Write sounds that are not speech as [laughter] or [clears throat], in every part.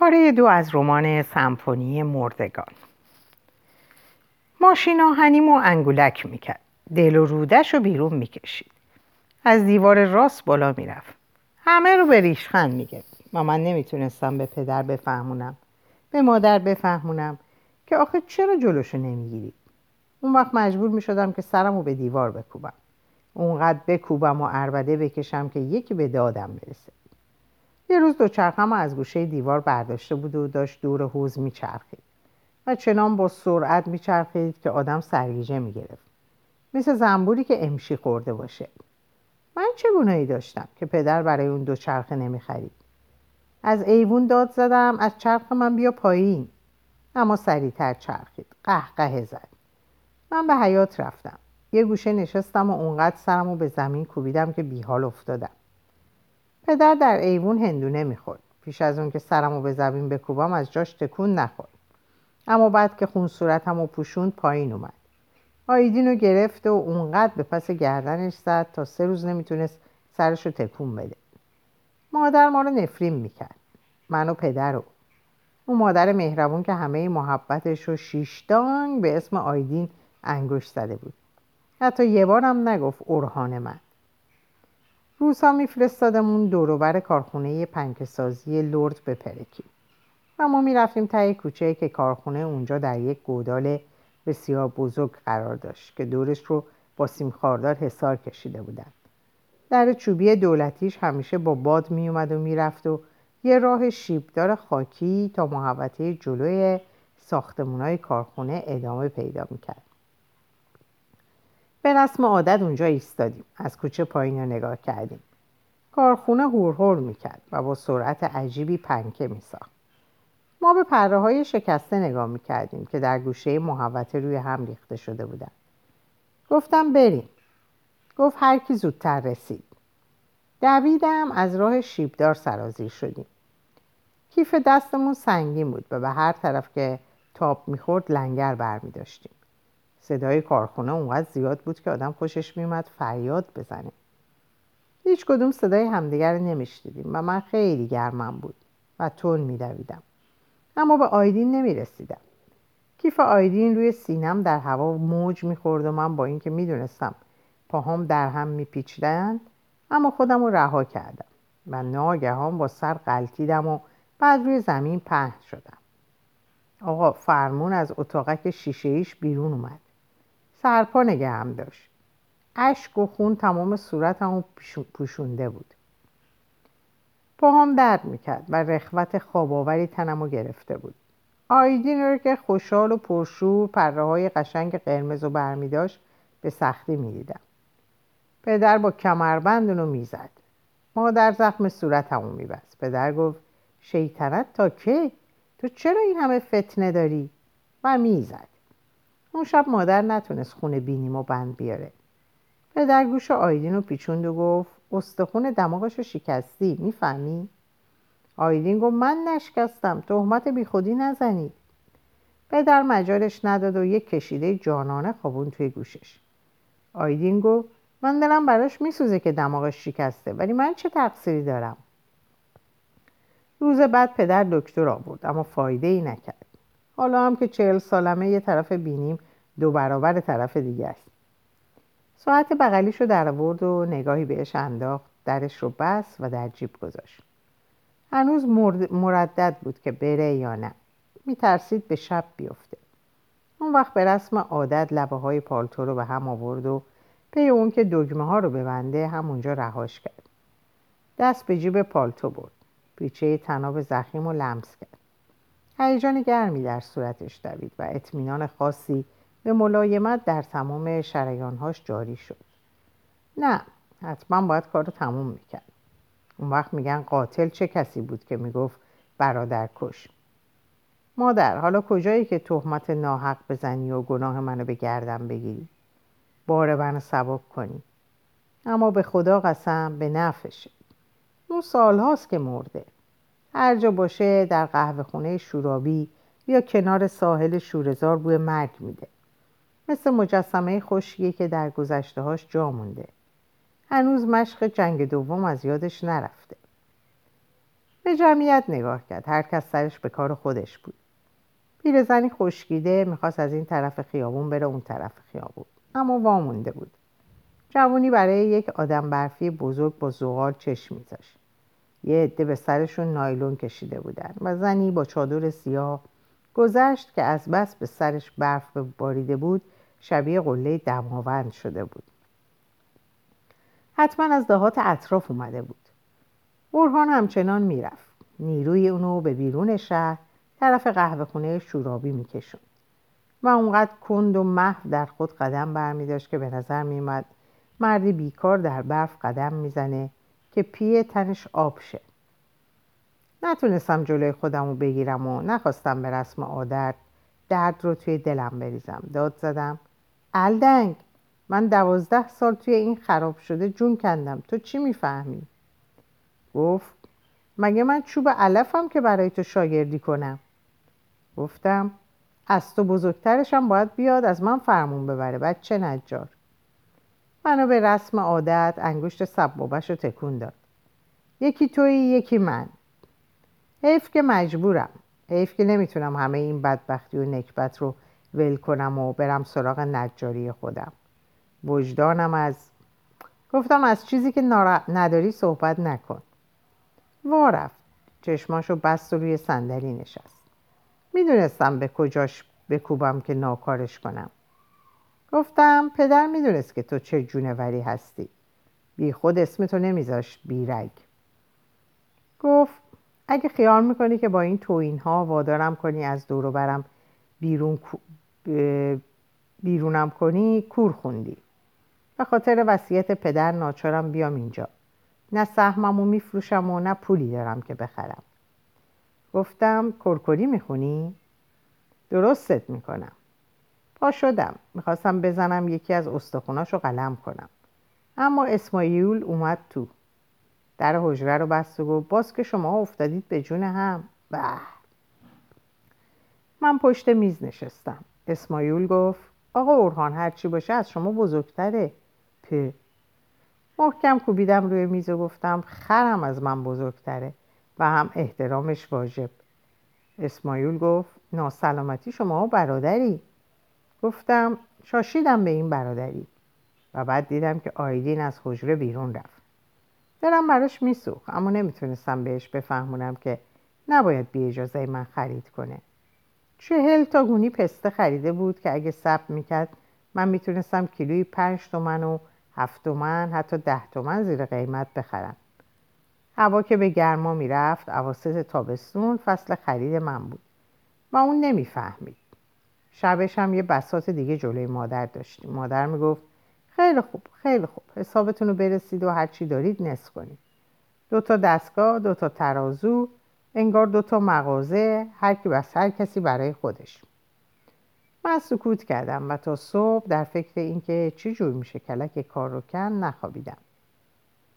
پاره دو از رمان سمفونی مردگان. ماشین آهنیمو انگولک می‌کرد. دل و رودش رو بیرون می‌کشید. از دیوار راست بالا می‌رفت. همه رو به ریشخند میگه و من نمی‌تونستم به پدر بفهمونم. به مادر بفهمونم. که آخه چرا جلوشو نمی‌گیری؟ اون وقت مجبور می‌شدم که سرم رو به دیوار بکوبم. اونقدر بکوبم و اربده بکشم که یکی به دادم برسه. یه روز دوچرخم از گوشه دیوار برداشته بود و داشت دور حوز میچرخید و چنان با سرعت میچرخید که آدم سرگیجه می‌گرفت. مثل زنبوری که امشی خورده باشه. من چه گناهی داشتم که پدر برای اون دوچرخه نمی‌خرید؟ از ایوون داد زدم از چرخ من بیا پایین. اما سریعتر چرخید. قهقه زد. من به حیات رفتم. یه گوشه نشستم و اونقدر سرمو به زمین کوبیدم که بیحال افتادم. پدر در ایوون هندونه می‌خورد پیش از اون که سرمو به زمین بکوبم از جاش تکون نخورد. اما بعد که خون صورتم و پوشوند پایین اومد. آیدین رو گرفت و اونقدر به پس گردنش زد تا سه روز نمی‌تونست سرش رو تکون بده. مادر ما رو نفرین می‌کرد. من و پدر رو. اون مادر مهربون که همه محبتش رو شیشتانگ به اسم آیدین انگشت زده بود. حتی یه بارم نگفت اورهان من. روزها میفرستادمون دوروبر کارخونه پنکسازی لرد به پرکی و ما می‌رفتیم تای کوچه که کارخونه اونجا در یک گودال بسیار بزرگ قرار داشت که دورش رو با سیمخاردار حسار کشیده بودن در چوبی دولتیش همیشه با باد میومد و می‌رفت و یه راه شیبدار خاکی تا محوطه جلوی ساختمونای کارخونه ادامه پیدا می‌کرد. به رسم عادت اونجا ایستادیم. از کوچه پایین رو نگاه کردیم. کارخونه هور هور می‌کرد و با سرعت عجیبی پنکه میساخت. ما به پره های شکسته نگاه می‌کردیم که در گوشه محوطه روی هم ریخته شده بودن. گفتم بریم. گفت هر کی زودتر رسید. دویدم از راه شیبدار سرازیر شدیم. کیف دستمون سنگین بود و به هر طرف که تاب می‌خورد لنگر برمی داشتیم صدای کارخونه اونقدر زیاد بود که آدم خوشش میومد فریاد بزنه. هیچ کدوم صدای همدیگر نمیشنیدیم و من خیلی گرمم بود و تون میدویدم. اما به آیدین نمی‌رسیدم. کیف آیدین روی سینم در هوا موج می‌خورد و من با اینکه می‌دونستم پاهام در هم میپیچیدند اما خودم رو رها کردم و ناگهان با سر غلطیدم و بعد روی زمین پهن شدم. آقا فرمون از اتاقک شیشه ایش بیرون اومد. سرپا نگه هم داشت. اشک و خون تمام صورتمو پوشونده بود. پاهام درد می‌کرد و رخوت خواباوری تنمو گرفته بود. آیدین رو که خوشحال و پرشور پره های قشنگ قرمز و برمی داشت به سختی می‌دیدم پدر با کمربند اونو می‌زد مادر زخم صورتمو میبست پدر گفت شیطنت تا کی؟ تو چرا این همه فتنه داری؟ و می‌زد اون شب مادر نتونست خونه بینیم و بند بیاره. پدر گوش آیدین رو پیچوند و گفت استخون دماغش رو شکستی می‌فهمی؟ آیدین گفت من نشکستم تهمت بیخودی نزنید پدر مجالش نداد و یک کشیده جانانه خوابون توی گوشش. آیدین گفت من دلم براش میسوزه که دماغش شکسته ولی من چه تقصیری دارم؟ روز بعد پدر دکتر آورد اما فایده ای نکرد. حالا هم که چهل سالمه یه طرف بینیم دو برابر طرف دیگه است. ساعت بغلیش رو در آورد و نگاهی بهش انداخت درش رو بست و در جیب گذاشت. هنوز مردد بود که بره یا نه. میترسید به شب بیفته. اون وقت به رسم عادت لبه های پالتو رو به هم آورد و پی اون که دگمه ها رو ببنده همونجا رهاش کرد. دست به جیب پالتو برد. پیچه تناب زخیم و لمس کرد. هیجان گرمی در صورتش دوید و اطمینان خاصی به ملایمت در تمام شریانهاش جاری شد. نه حتما باید کار رو تموم می‌کرد. اون وقت میگن قاتل چه کسی بود که می‌گفت برادر کش؟ مادر حالا کجایی که تهمت ناحق بزنی و گناه منو به گردم بگیری؟ بار منو سبک کنی. اما به خدا قسم به نفشه اون سالهاست که مرده. هر جا باشه در قهوه خونه شورابی یا کنار ساحل شورزار بوی مرگ میده. مثل مجسمه خوشیه که در گذشته هاش جا مونده. هنوز مشق جنگ دوم از یادش نرفته. به جمعیت نگاه کرد. هر کس سرش به کار خودش بود. پیرزنی خشکیده می‌خواست از این طرف خیابون بره اون طرف خیابون. اما وامونده بود. جوونی برای یک آدم برفی بزرگ با زغال چشم میذاشت. یه عده به سرشون نایلون کشیده بودن و زنی با چادر سیاه گذشت که از بس به سرش برف باریده بود شبیه قله دماوند شده بود. حتما از دهات اطراف اومده بود. برهان همچنان می‌رفت. نیروی اونو به بیرون شهر طرف قهوه خونه شورابی میکشون و اونقدر کند و محو در خود قدم برمیداشت که به نظر میومد مردی بیکار در برف قدم می‌زنه که پیه تنش آب شه. نتونستم جلوی خودم رو بگیرم و نخواستم به رسم عادت درد رو توی دلم بریزم. داد زدم الدنگ من دوازده سال توی این خراب شده جون کندم. تو چی می‌فهمی؟ گفت مگه من چوب علفم که برای تو شاگردی کنم؟ گفتم از تو بزرگترشم باید بیاد از من فرمون ببره بچه نجار. منو به رسم عادت انگشت سبابش رو تکون داد. یکی توی یکی من. حیف که مجبورم. حیف که نمی‌تونم همه این بدبختی و نکبت رو ول کنم و برم سراغ نجاری خودم. وجدانم از گفتم از چیزی که نداری صحبت نکن. وا رفت. چشماشو بست و روی صندلی نشست. می‌دونستم به کجاش بکوبم که ناکارش کنم. گفتم پدر می‌دونست که تو چه جونوری هستی. بی خود اسمتو نمیذاشت بیرگ. گفت اگه خیال می‌کنی که با این توین ها وادارم کنی از دورو برم بیرون بیرونم کنی کور خوندی. به خاطر وصیت پدر ناچارم بیام اینجا. نه سهممو میفروشم و نه پولی دارم که بخرم. گفتم کرکری می‌خونی؟ درستت می‌کنم. پا شدم. می‌خواستم بزنم یکی از استخوناشو قلم کنم. اما اسماعیل اومد تو. در حجره رو بست و گفت باز که شما افتادید به جون هم. به. من پشت میز نشستم. اسماعیل گفت آقا اورهان هرچی باشه از شما بزرگتره. په. محکم کوبیدم روی میز و گفتم خرم از من بزرگتره. و هم احترامش واجب. اسماعیل گفت ناسلامتی شما برادری. گفتم شاشیدم به این برادری. و بعد دیدم که آیدین از حجره بیرون رفت. دلم براش میسوخ اما نمی‌تونستم بهش بفهمونم که نباید بی اجازه من خرید کنه. چهل تا گونی پسته خریده بود که اگه سب می‌کرد من می‌تونستم کیلوی پنج تومن و هفت تومن حتی ده تومن زیر قیمت بخرم. هوا که به گرما می‌رفت عواسط تابستون فصل خرید من بود. و اون نمی‌فهمید. شبش هم یه بسات دیگه جلوی مادر داشتیم. مادر می‌گفت خیلی خوب خیلی خوب حسابتون رو برسید و هرچی دارید نصف کنید. دو تا دستگاه دو تا ترازو انگار دو تا مغازه هر کی بس هر کسی برای خودش. من سکوت کردم و تا صبح در فکر اینکه چی جور میشه کلک کار رو کن نخوابیدم.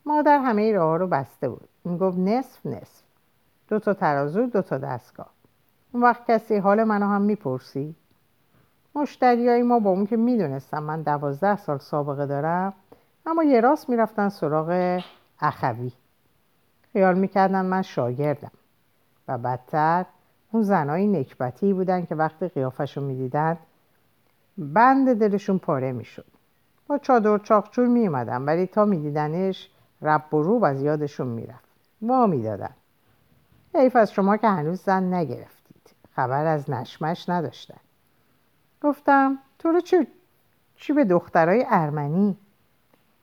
مادر همه راه رو بسته بود. می‌گفت نصف نصف. دو تا ترازو دو تا دستگاه. اون وقت کسی حال منو هم می‌پرسی؟ مشتریای ما با اون که می‌دونستم من دوازده سال سابقه دارم اما یه راست می‌رفتن سراغ اخوی. خیال می‌کردن من شاگردم. و بدتر اون زنای نکبتی بودن که وقتی قیافش رو می‌دیدن بند دلشون پاره می‌شد. با چادر چاقچور میومدن ولی تا میدیدنش رب و روب از یادشون می‌رفت. وا می‌دادن. حیف از شما که هنوز زن نگرفتید. خبر از نشمش نداشتن. گفتم تو رو چی, چی به دخترای ارمنی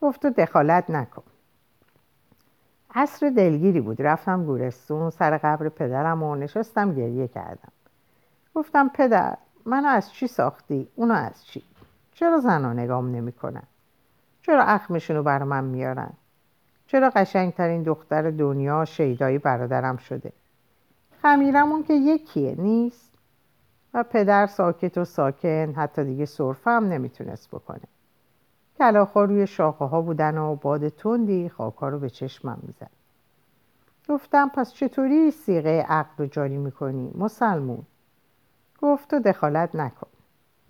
گفت تو دخالت نکن عصر دلگیری بود رفتم گورستون سر قبر پدرم و نشستم گریه کردم گفتم پدر منو از چی ساختی؟ اونو از چی؟ چرا زنها نگام نمی‌کنن؟ چرا اخمشونو بر من میارن؟ چرا قشنگترین دختر دنیا شیدایی برادرم شده؟ خمیرمون که یکیه نیست؟ و پدر ساکت و ساکن حتی دیگه صرفه هم نمی‌تونست بکنه. کلاخا روی شاخه ها بودن و باد تندی خاکا رو به چشمم می‌زد. گفتم پس چطوری سیغه عقل رو جاری می‌کنی مسلمون؟ گفت تو دخالت نکن.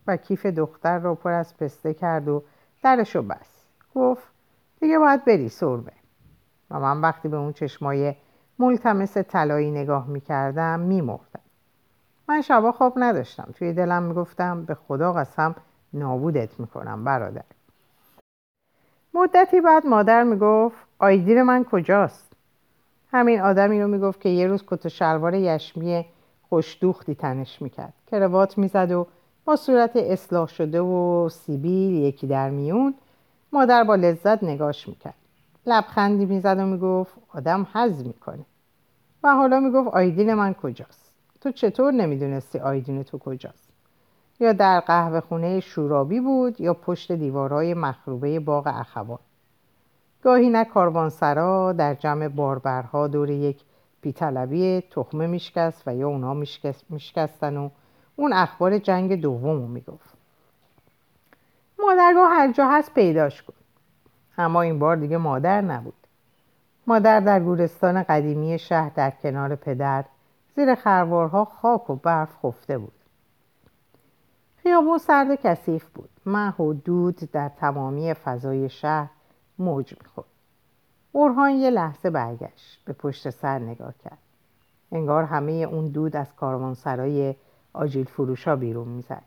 و کیف دختر رو پر از پسته کرد و درشو بست. گفت دیگه باید بری سربه و من وقتی به اون چشمای ملتمس طلایی نگاه می‌کردم میمردم من شبا خواب نداشتم. توی دلم می‌گفتم به خدا قسم نابودت می‌کنم برادر. مدتی بعد مادر می‌گفت آیدین من کجاست؟ همین آدمی رو می‌گفت که یه روز کت و شلوار یشمی خوشدوختی تنش می‌کرد. کروات می‌زد و با صورت اصلاح شده و سیبیل یکی در میون مادر با لذت نگاش می‌کرد. لبخندی می‌زد و می‌گفت آدم حز می‌کنه. و حالا می‌گفت آیدین من کجاست؟ تو چطور نمی‌دونستی آیدین تو کجاست؟ یا در قهوه خونه شورابی بود یا پشت دیوارهای مخروبه باغ اخوان؟ گاهی نه کاروانسرا در جمع باربرها دور یک پیطلبی تخمه میشکست و یا اونا میشکستن و اون اخبار جنگ دوم رو می‌گفت. مادرگاه هر جا هست پیداش کن. اما این بار دیگه مادر نبود. مادر در گورستان قدیمی شهر در کنار پدر زیر خروارها خاک و برف خفته بود. خیابون سرد و کثیف بود. مه و دود در تمامی فضای شهر موج می‌خورد. اورهان یه لحظه برگشت به پشت سر نگاه کرد. انگار همه اون دود از کاروانسرای آجیل فروشا بیرون می‌زد.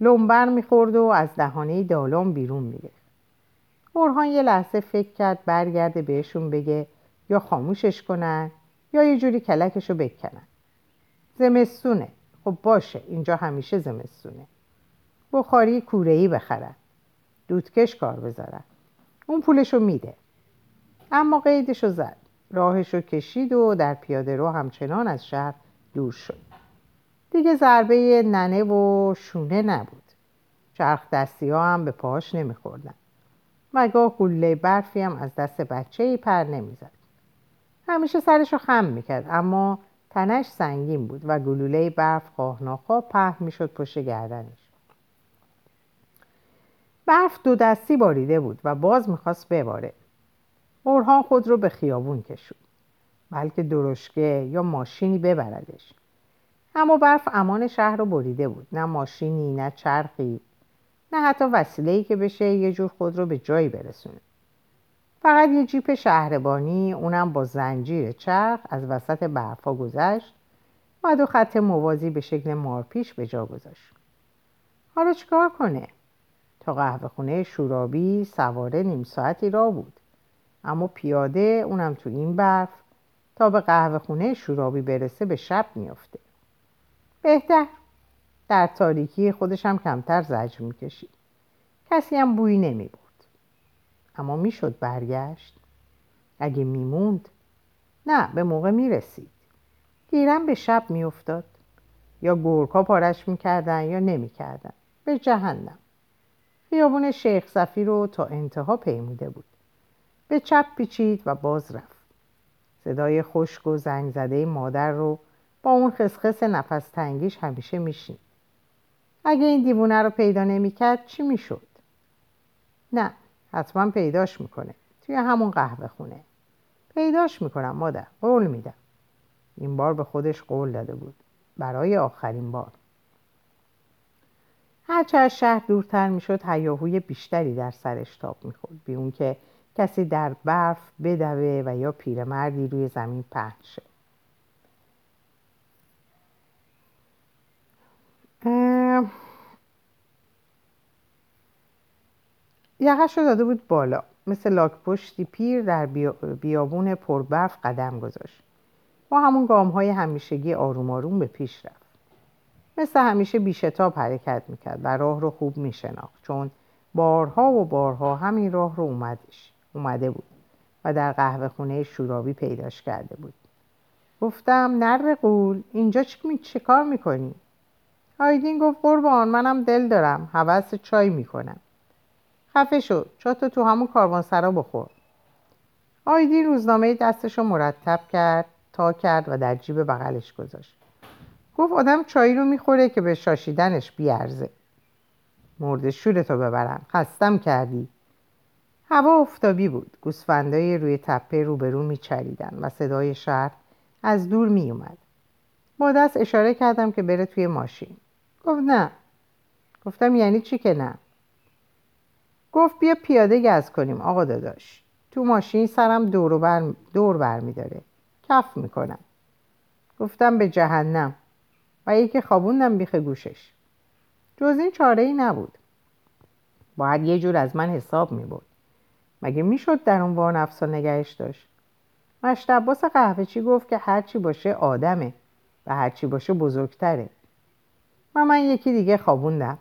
لنبر می‌خورد و از دهانه دالام بیرون می‌گرفت اورهان یه لحظه فکر کرد برگرده بهشون بگه یا خاموشش کنن یا یه جوری کلکشو بکنن. زمستونه. خب باشه اینجا همیشه زمستونه. بخاری کورهی بخرن. دودکش کار بذارن. اون پولشو میده. اما قیدشو زد. راهشو کشید و در پیاده رو همچنان از شهر دور شد. دیگه ضربه ننه و شونه نبود. چرخ دستی ها هم به پاش نمیخوردن. و گاه گله برفی هم از دست بچه ای پر نمی‌زد. همیشه سرشو خم می‌کرد اما تنش سنگین بود و گلوله برف خواه په می‌شد پشت گردنش. برف دو دستی باریده بود و باز می‌خواست بباره. اورهان خود رو به خیابون کشود بلکه درشکه یا ماشینی ببردش. اما برف امان شهر رو بریده بود نه ماشینی نه چرخی نه حتی وسیله‌ای که بشه یه جور خود رو به جایی برسونه. فقط یه جیپ شهربانی اونم با زنجیر چرخ از وسط برفا گذشت. و دو خط موازی به شکل مارپیش به جا گذاشت. حالا چیکار کنه؟ تا قهوه خونه شورابی سواره نیم ساعتی را بود. اما پیاده اونم تو این برف تا به قهوه خونه شورابی برسه به شب میافته. بهتر. در تاریکی خودش هم کمتر زجر می‌کشید. کسی هم بویی نمی بود اما می‌شد برگشت. اگه میموند نه به موقع می‌رسید. گیرم به شب میافتاد. یا گورکا پارش می‌کردن یا نمی‌کردن. به جهنم. خیابون شیخ صفی رو تا انتها پیموده بود. به چپ پیچید و باز رفت. صدای خشک و زنگ زده مادر رو با اون خسخس نفس تنگیش همیشه میشین اگه این دیوونه رو پیدا نمی‌کرد چی می‌شد؟ نه حتما پیداش می‌کنه. توی همون قهوه خونه. پیداش می‌کنم مادر. قول میدم. این بار به خودش قول داده بود. برای آخرین بار. هرچه از شهر دورتر می‌شد هیاهوی بیشتری در سرش تاب می‌خورد. بی اون که کسی در برف بدوه و یا پیرمردی روی زمین پهن شه. یقش رو داده بود بالا. مثل لاک پشتی پیر در بیابون پربرف قدم گذاشت. با همون گام های همیشگی آروم آروم به پیش رفت. مثل همیشه بیشتاب حرکت می‌کرد و راه رو خوب میشناخت چون بارها و بارها همین راه رو اومدش اومده بود و در قهوه خونه شورابی پیداش کرده بود. گفتم نر قول اینجا چه کار می‌کنی؟ آیدین گفت قربان منم دل دارم حوث چای می‌کنم. خفه شد چاتو تو همون کاروانسرا بخور. آیدین روزنامه دستشو مرتب کرد تا کرد و در جیب بغلش گذاشت. گفت آدم چایی رو می‌خوره که به شاشیدنش بیارزه. مرد شورتو ببرم. خستم کردی. هوا افتابی بود. گوسفندای روی تپه روبرو میچریدن و صدای شهر از دور میومد. با دست اشاره کردم که بره توی ماشین. گفت نه. گفتم یعنی چی که نه؟ گفت بیا پیاده گز کنیم. آقا داداش تو ماشین سرم دور, بر... دور بر میداره. کف می‌کنم. گفتم به جهنم. و یکی خوابوندم بیخ گوشش. جز این چاره ای نبود. باید یه جور از من حساب می بود مگه می‌شد در اون وان افسا نگهش داشت؟ مشت عباس قهوه چی گفت که هرچی باشه آدمه و هرچی باشه بزرگتره. و من یکی دیگه خوابوندم.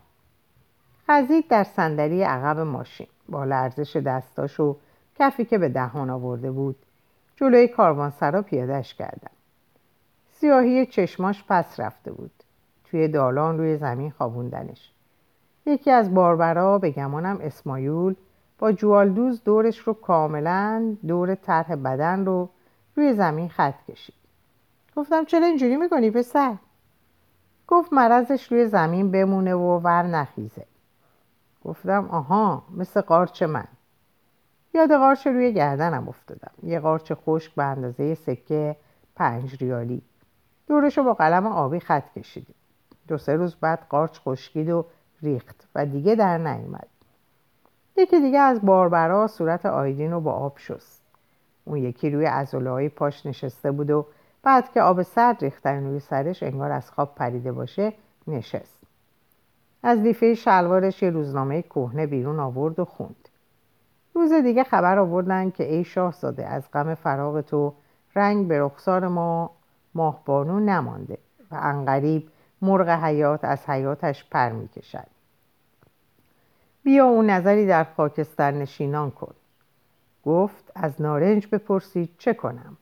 خزید در صندلی عقب ماشین با لرزش دستاش و کفی که به دهان آورده بود جلوی کاروانسرا پیادش کردم. سیاهی چشماش پس رفته بود. توی دالان روی زمین خوابوندنش. یکی از باربرا به گمانم اسمایول با جوالدوز دورش رو کاملا دور طرح بدن رو روی زمین خط کشید. گفتم چرا اینجوری می‌کنی پسر؟ گفت مرضش روی زمین بمونه و ور نخیزه. گفتم آها مثل قارچ من. یاد قارچ روی گردنم افتادم. یه قارچ خشک به اندازه سکه پنج ریالی. دورش رو با قلم آبی خط کشیدیم. دو سه روز بعد قارچ خشکید و ریخت و دیگه در نیومد. یکی دیگه از باربرا صورت آیدین رو با آب شست. اون یکی روی های پاش نشسته بود و بعد که آب سرد ریختن روی سرش انگار از خواب پریده باشه نشست. از لیفه شلوارش یه روزنامه کهنه بیرون آورد و خوند. روز دیگه خبر آوردن که ای شاهزاده از غم فراغ تو رنگ به رخسار ما ماهبانو نمانده و انقریب مرغ حیات از حیاتش پر می‌کشد. بیا اون نظری در خاکستر نشینان کن. گفت از نارنج بپرسید چه کنم؟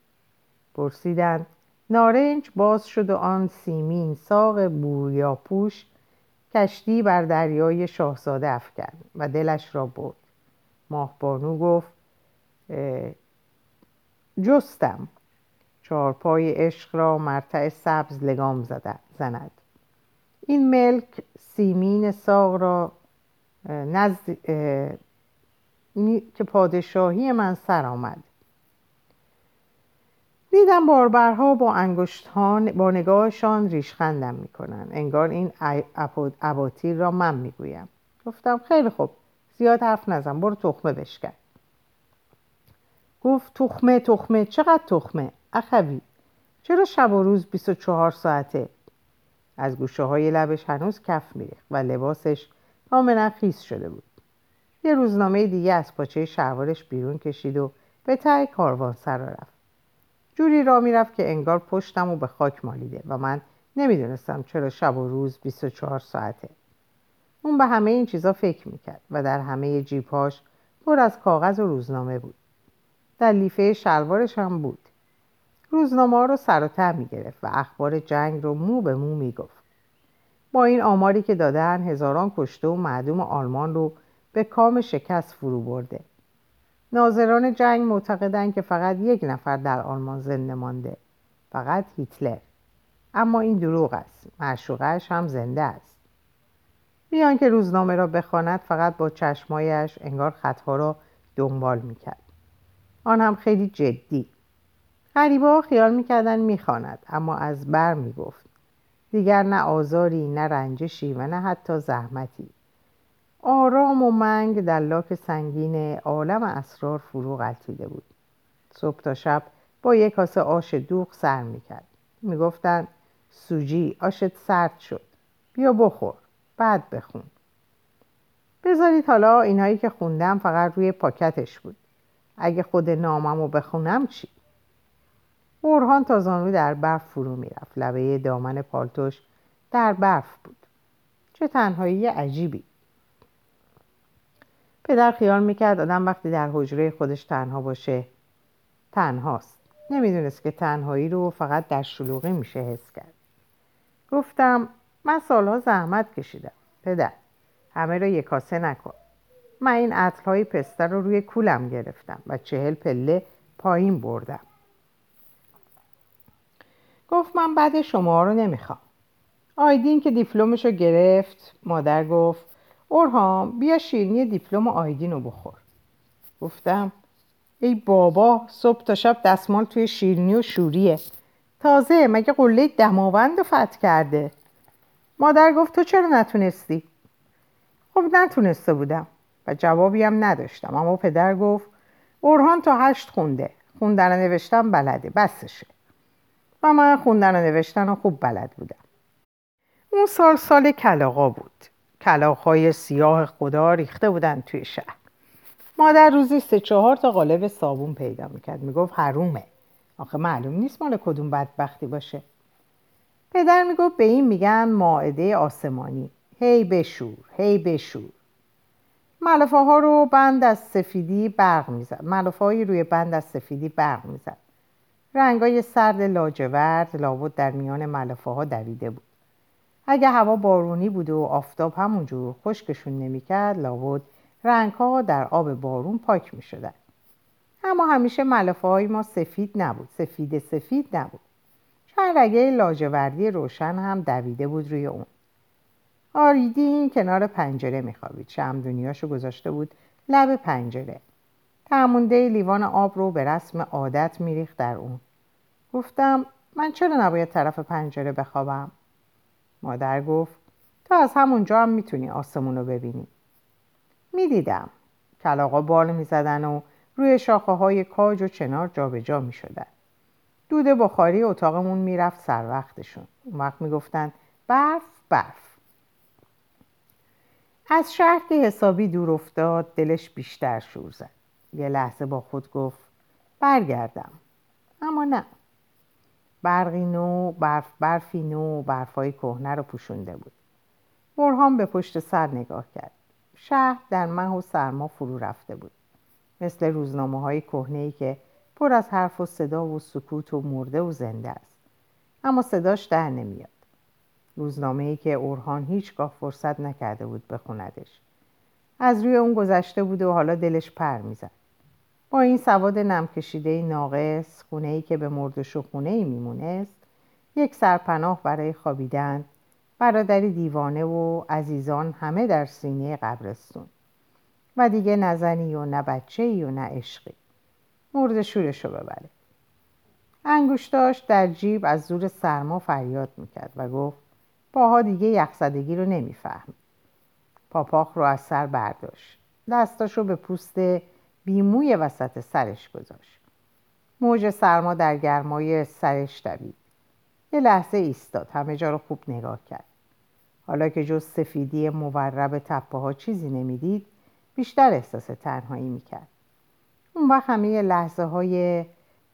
پرسیدند نارنج باز شد و آن سیمین ساق پوش کشتی بر دریای شاهزاده افکن و دلش را برد. ماهبانو گفت جستم. چارپای عشق را مرتع سبز لگام زند. این ملک سیمین ساق را نزد که پادشاهی من سر آمد. دیدم باربرها با انگشتان با نگاهشان ریشخندم می‌کنن. انگار این اباطیر را من می‌گویم. گفتم خیلی خوب. زیاد حرف نزن. برو تخمه بشکن. گفت تخمه تخمه. چقدر تخمه؟ اخوی چرا شب و روز 24 ساعته؟ از گوشه های لبش هنوز کف میریخت و لباسش کاملا خیس شده بود. یه روزنامه دیگه از پاچه شلوارش بیرون کشید و به ته کاروان سر رفت. جوری را می‌رفت که انگار پشتم و به خاک مالیده و من نمی‌دونستم چرا شب و روز 24 ساعته. اون به همه این چیزا فکر می‌کرد و در همه جیبهاش پر از کاغذ و روزنامه بود. در لیفه شلوارش هم بود. روزنامه رو سر و ته می‌گرفت و اخبار جنگ رو مو به مو می‌گفت. با این آماری که دادن هزاران کشته و معدوم آلمان رو به کام شکست فرو برده. ناظران جنگ معتقدند که فقط یک نفر در آلمان زنده مانده. فقط هیتلر. اما این دروغ است. معشوقش هم زنده است. بیان که روزنامه را بخواند فقط با چشمایش انگار خطها را دنبال می‌کرد. آن هم خیلی جدی. غریبا خیال می‌کردن می‌خواند اما از بر می‌گفت. دیگر نه آزاری نه رنجشی و نه حتی زحمتی. آرام و منگ در لاک سنگین عالم اسرار فرو غلطیده بود. صبح تا شب با یک کاسه آش دوغ سر می‌کرد. می‌گفتند سوجی آشت سرد شد. بیا بخور بعد بخون. بذارید حالا اینهایی که خوندم فقط روی پاکتش بود. اگه خود نامم رو بخونم چی؟ اورهان تا زانو در برف فرو می‌رفت. لبه دامن پالتوش در برف بود. چه تنهایی عجیبی. پدر خیال می‌کرد آدم وقتی در حجره خودش تنها باشه تنهاست. نمی‌دونست که تنهایی رو فقط در شلوغی میشه حس کرد. گفتم من سالها زحمت کشیدم. پدر همه رو یک کاسه نکن. من این عطرهای پسته رو روی کولم گرفتم و چهل پله پایین بردم. گفت من بعد شما رو نمی‌خوام. آیدین که دیپلمش رو گرفت مادر گفت اورهام بیا شیرینی دیپلم آیدین رو بخور. گفتم ای بابا صبح تا شب دستمال توی شیرینی و شوریه. تازه مگه قله دماوند رو فتح کرده؟ مادر گفت تو چرا نتونستی؟ خب نتونسته بودم و جوابی هم نداشتم. اما پدر گفت اورهان تا هشت خونده. خوندن نوشتم بلده بسشه. و من خوندن و نوشتن و خوب بلد بودم. اون سال سال کلاقا بود. کلاقهای سیاه خدا ریخته بودن توی شهر. مادر روزی سه چهار تا قالب صابون پیدا می‌کرد. می‌گفت حرومه. آخه معلوم نیست مال کدوم بدبختی باشه. پدر می‌گفت به این میگن ماعده آسمانی. هی بشور هی بشور. ملافه ها رو بند از سفیدی برق می‌زد. ملافه روی بند از سفیدی برق می‌زد. رنگای سرد لاجورد لابد در میان ملافه ها دویده بود. اگه هوا بارونی بود و آفتاب همونجور خشکشون نمی‌کرد لابد رنگ ها در آب بارون پاک می شدن. اما همیشه ملافه های ما سفید نبود سفید سفید نبود. چند رگه لاجوردی روشن هم دویده بود روی اون. آریدین کنار پنجره میخوابید. شمدونیاشو گذاشته بود لب پنجره. تمونده لیوان آب رو به رسم عادت میریخت در اون. گفتم من چرا نباید طرف پنجره بخوابم؟ مادر گفت تا از همونجا هم می‌تونی آسمون رو ببینی. می‌دیدم. کلاقا بال می‌زدن و روی شاخه های کاج و چنار جابجا جا می شدن. دود بخاری اتاقمون می‌رفت سر وقتشون. اون وقت می‌گفتن برف برف. از شهر که حسابی دور افتاد دلش بیشتر شور زد. یه لحظه با خود گفت برگردم. اما نه. برقی نو برف برفی نو برفای کهنه رو پوشونده بود. برهان به پشت سر نگاه کرد. شهر در مه و سرما فرو رفته بود. مثل روزنامه های کهنه که پر از حرف و صدا و سکوت و مرده و زنده است. اما صداش در نمیاد. روزنامه ای که اورهان هیچگاه فرصت نکرده بود بخوندش. از روی اون گذشته بود و حالا دلش پر می‌زد. با این سواد نم کشیده ناقص خونه ای که به مردش و خونه ای میمونست یک سرپناه برای خوابیدن برادری دیوانه و عزیزان همه در سینه قبرستون. و دیگه نزنی و نه بچه ای و نه عشقی. مرد شورشو ببره. انگوشتاش در جیب از زور سرما فریاد می‌کرد و گفت پاها دیگه یخزدگی رو نمیفهم پاپاخ رو از سر برداشت. دستاشو به پوست بیموی وسط سرش گذاشت. موج سرما در گرمای سرش دوید. یه لحظه ایستاد. همه جا رو خوب نگاه کرد. حالا که جز سفیدی مورب تپه ها چیزی نمی‌دید بیشتر احساس تنهایی می‌کرد. اون وقت همه لحظه های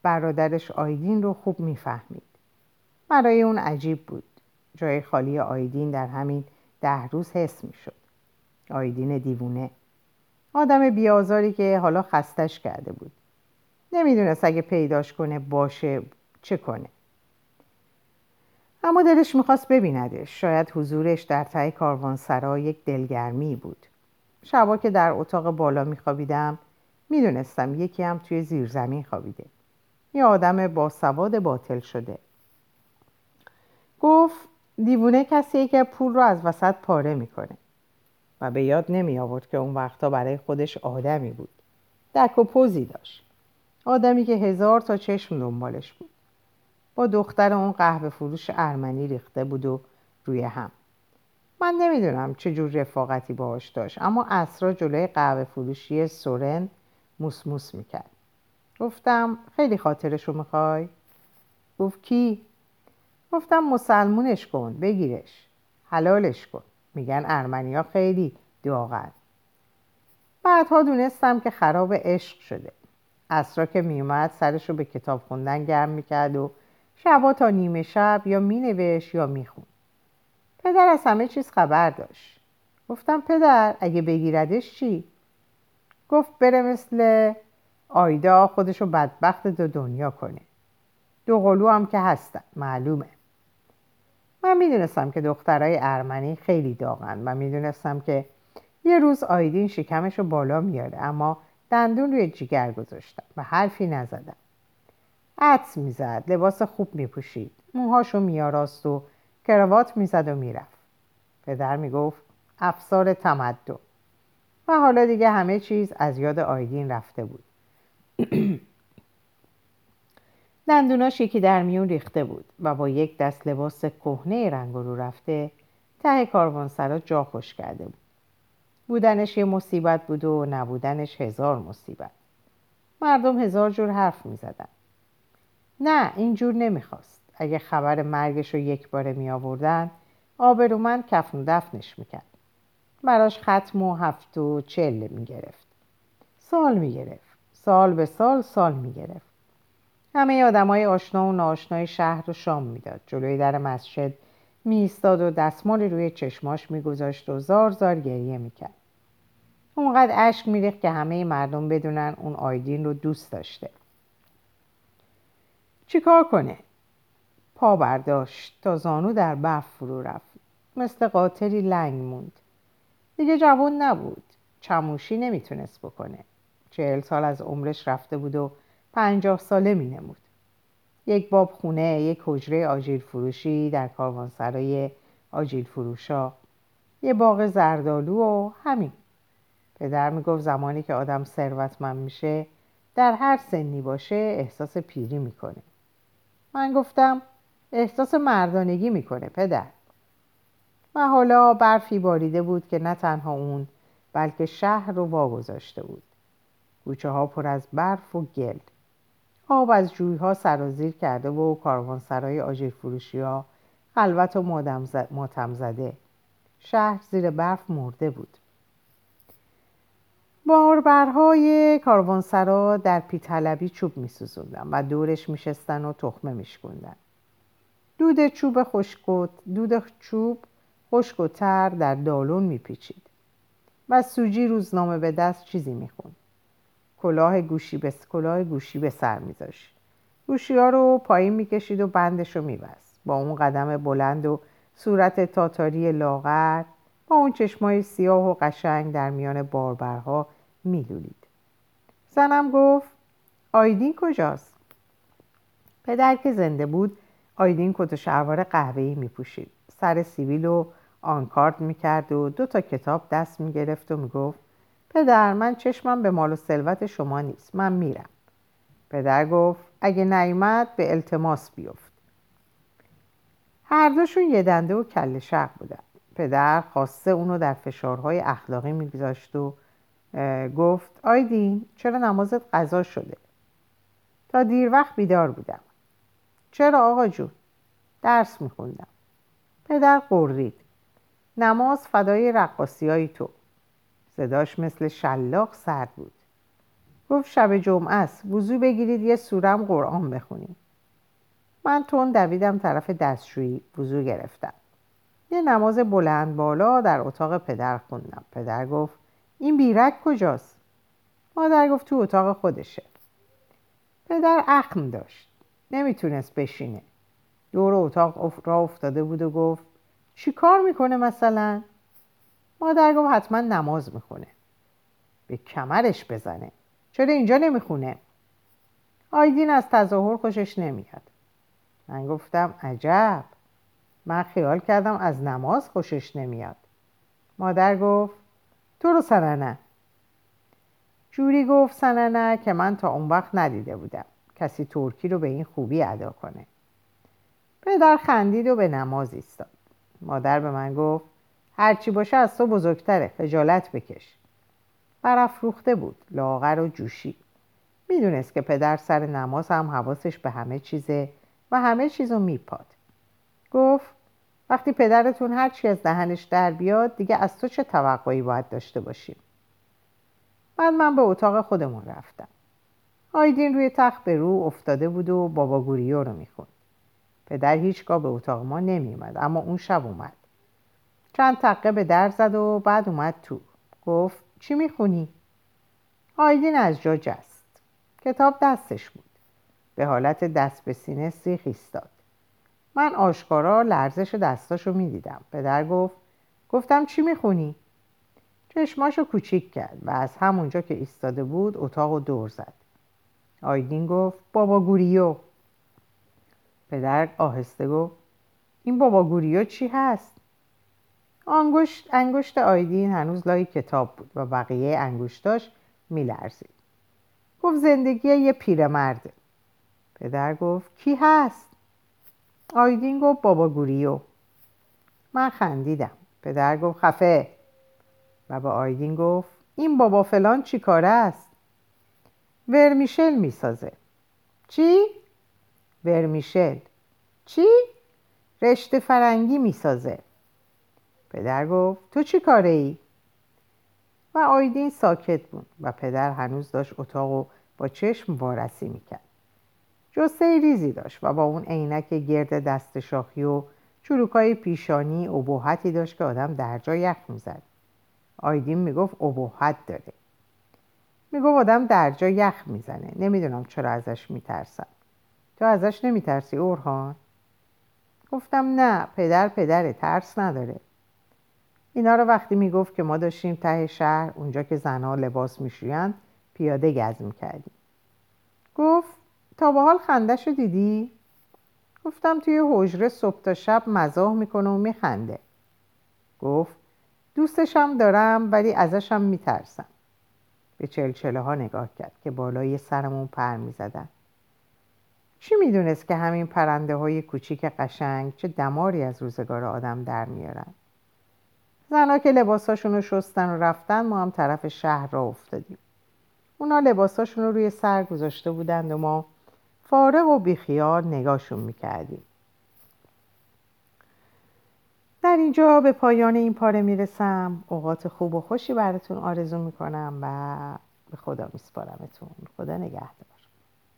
برادرش آیدین رو خوب می‌فهمید. برای اون عجیب بود. جای خالی آیدین در همین ده روز حس می‌شد. آیدین دیوونه. آدم بیازاری که حالا خستش کرده بود. نمی‌دونست اگه پیداش کنه باشه چه کنه. اما دلش می‌خواست ببیندش. شاید حضورش در ته کاروانسرا یک دلگرمی بود. شبا که در اتاق بالا میخوابیدم می‌دونستم یکی هم توی زیرزمین خوابیده. یه آدم با سواد باطل شده. گفت دیوونه کسیه که پول رو از وسط پاره می‌کنه. و به یاد نمی آورد که اون وقتا برای خودش آدمی بود. دک و پوزی داشت. آدمی که هزار تا چشم دنبالش بود. با دختر اون قهوه فروش ارمنی ریخته بود و روی هم. من نمی‌دونم چه جور رفاقتی باهاش داشت اما اسرا جلوی قهوه فروشی سورن موس می‌کرد. گفتم خیلی خاطرشو می‌خوای؟ گفت کی؟ گفتم مسلمونش کن بگیرش. حلالش کن. میگن ارمنیا خیلی داغن. بعدها دونستم که خراب عشق شده. اسرا که میومد سرش رو به کتاب خوندن گرم می‌کرد و شبا تا نیمه شب یا مینوشت یا میخون پدر از همه چیز خبر داشت. گفتم پدر اگه بگیردش چی؟ گفت بره مثل آیدا خودشو بدبخت دو دنیا کنه. دو قلو هم که هستن معلومه. من می‌دونستم که دخترای ارمنی خیلی داغن و می‌دونستم که یه روز آیدین شکمش رو بالا میاره اما دندون روی جیگر گذاشتم و حرفی نزدم. عطس می‌زد لباس خوب میپوشید موهاشو میاراست و کراوات می‌زد و می‌رفت. پدر می‌گفت افسار تمدن. و حالا دیگه همه چیز از یاد آیدین رفته بود. [clears throat] دندوناش یکی در میون ریخته بود و با یک دست لباس کهنه رنگ رو رفته ته کاروانسرا جا خوش کرده بود. بودنش یه مصیبت بود و نبودنش هزار مصیبت. مردم هزار جور حرف می زدن. نه اینجور نمی‌خواست. اگه خبر مرگش رو یک باره می آوردن آبرومند کفن دفنش می‌کرد. براش ختم و هفت و چله می گرفت سال می گرفت سال به سال سال می گرفت همه آدم های آشنا و ناشنای شهر رو شام می‌داد. جلوی در مسجد میستاد و دستمال روی چشماش میگذاشت و زار زار گریه می‌کرد. اونقدر اشک میریخت که همه مردم بدونن اون آیدین رو دوست داشته. چیکار کنه؟ پا برداشت تا زانو در برف فرو رفت. مثل قاطری لنگ موند. دیگه جوان نبود. چموشی نمی‌تونست بکنه. چهل سال از عمرش رفته بود و پنجاه ساله می نمود. یک باب خونه، یک حجره آجیل فروشی در کاروانسرای آجیل فروشا یه باغ زردالو و همین. پدر می‌گفت زمانی که آدم ثروتمند میشه در هر سنی باشه احساس پیری می‌کنه. من گفتم احساس مردانگی می‌کنه پدر. و حالا برفی باریده بود که نه تنها اون بلکه شهر رو واگذاشته بود. کوچه ها پر از برف و گل. آب از جویها سرازیر کرده و کاروانسرای آجیل فروشی ها خلوت و ماتم زده شهر زیر برف مرده بود باربرهای کاروانسرا در پیتلبی چوب می و دورش می شستن و تخمه می شکندن. دود چوب خشک دود چوب خشک در دالون می پیچید و سوجی روزنامه به دست چیزی می خوند. کلاه گوشی به کلاه گوشی به سر میذاشت گوشی ها رو پایین می‌کشید و بندش رو میبست. با اون قدم بلند و صورت تاتاری لاغر با اون چشمای سیاه و قشنگ در میان باربرها میلولید. زنم گفت آیدین کجاست؟ پدر که زنده بود آیدین کت و شلوار قهوه‌ای میپوشید. سر سیویل و آنکارد می‌کرد و دو تا کتاب دست می‌گرفت و می‌گفت پدر من چشمم به مال و ثروت شما نیست. من میرم. پدر گفت اگه نیومد به التماس بیفت. هر دوشون یه دنده و کل شق بودن. پدر خواسته اونو در فشارهای اخلاقی میگذاشت و گفت آیدین چرا نمازت قضا شده؟ تا دیر وقت بیدار بودم. چرا آقا جون؟ درس میخوندم. پدر قرید نماز فدای رقاسی های تو. صداش مثل شلاق سرد بود. گفت شب جمعه است وضو بگیرید یه سورم قرآن بخونیم. من تون دویدم طرف دستشویی وضو گرفتم. یه نماز بلند بالا در اتاق پدر خوندم. پدر گفت این بیرک کجاست؟ مادر گفت تو اتاق خودشه. پدر اخم داشت. نمی‌تونست بشینه. دور اتاق را افتاده بود و گفت چی کار می‌کنه مثلا؟ مادر گفت حتما نماز می‌خونه. به کمرش بزنه. چرا اینجا نمی‌خونه؟ آیدین از تظاهر خوشش نمیاد. من گفتم عجب. من خیال کردم از نماز خوشش نمیاد. مادر گفت تو رو سننه. جوری گفت سننه که من تا اون وقت ندیده بودم. کسی ترکی رو به این خوبی ادا کنه. پدر خندید و به نماز ایستاد. مادر به من گفت هرچی باشه از تو بزرگتره خجالت بکش. برافروخته بود لاغر و جوشی. می‌دونست که پدر سر نماز هم حواسش به همه چیزه و همه چیزو میپاد. گفت وقتی پدرتون هرچی از دهنش در بیاد دیگه از تو چه توقعی باید داشته باشیم؟ بعد من به اتاق خودمون رفتم. آیدین روی تخت به رو افتاده بود و بابا گوریو رو می‌خوند. پدر هیچگاه به اتاق ما نمیومد اما اون شب اومد. چند تقه به در زد و بعد اومد تو. گفت چی می‌خونی؟ آیدین از جا جست کتاب دستش بود. به حالت دست به سینه سیخ ایستاد. من آشکارا لرزش دستاشو می‌دیدم. پدر گفت گفتم چی می‌خونی؟ چشماشو کوچیک کرد و از همونجا که ایستاده بود اتاق دور زد. آیدین گفت بابا گوریو. پدر آهسته گفت این بابا گوریو چی هست؟ انگشت, انگشت آیدین هنوز لای کتاب بود و بقیه انگشتاش میلرزید گفت زندگی یه پیرمرده پدر گفت کی هست؟ آیدین گفت بابا گوریو من خندیدم پدر گفت خفه و به آیدین گفت این بابا فلان چی کاره است؟ ورمیشل می‌سازه چی؟ ورمیشل چی؟ رشته فرنگی می‌سازه پدر گفت تو چی کاره ای؟ و آیدین ساکت بود و پدر هنوز داشت اتاق با چشم وارسی می‌کرد. جسه ریزی داشت و با اون عینک گرد دست شاخی و چروکای پیشانی ابهتی داشت که آدم در جا یخ می‌زد. آیدین می‌گفت ابهت داره. می‌گفت آدم در جا یخ می‌زنه. نمی‌دونم چرا ازش میترسم. تو ازش نمیترسی اورهان؟ گفتم نه پدر پدره ترس نداره. اینا رو وقتی می‌گفت که ما داشتیم ته شهر اونجا که زنها لباس میشویند پیاده گز می‌کردیم. گفت تا به حال خندش رو دیدی؟ گفتم توی حجره صبح تا شب مزاح می‌کنه و میخنده. گفت دوستشم دارم ولی ازشم میترسم. به چلچله ها نگاه کرد که بالای سرمون پر می‌زدن. چی می‌دونست که همین پرنده های کوچیک قشنگ چه دماری از روزگار آدم در میارن؟ زنها که لباساشون رو شستن و رفتن ما هم طرف شهر را افتادیم. اونا لباساشون رو روی سر گذاشته بودند و ما فارغ و بیخیال نگاهشون می‌کردیم. در اینجا به پایان این پاره می‌رسم. اوقات خوب و خوشی براتون آرزو می‌کنم و به خدا میسپارمتون. خدا نگهدار.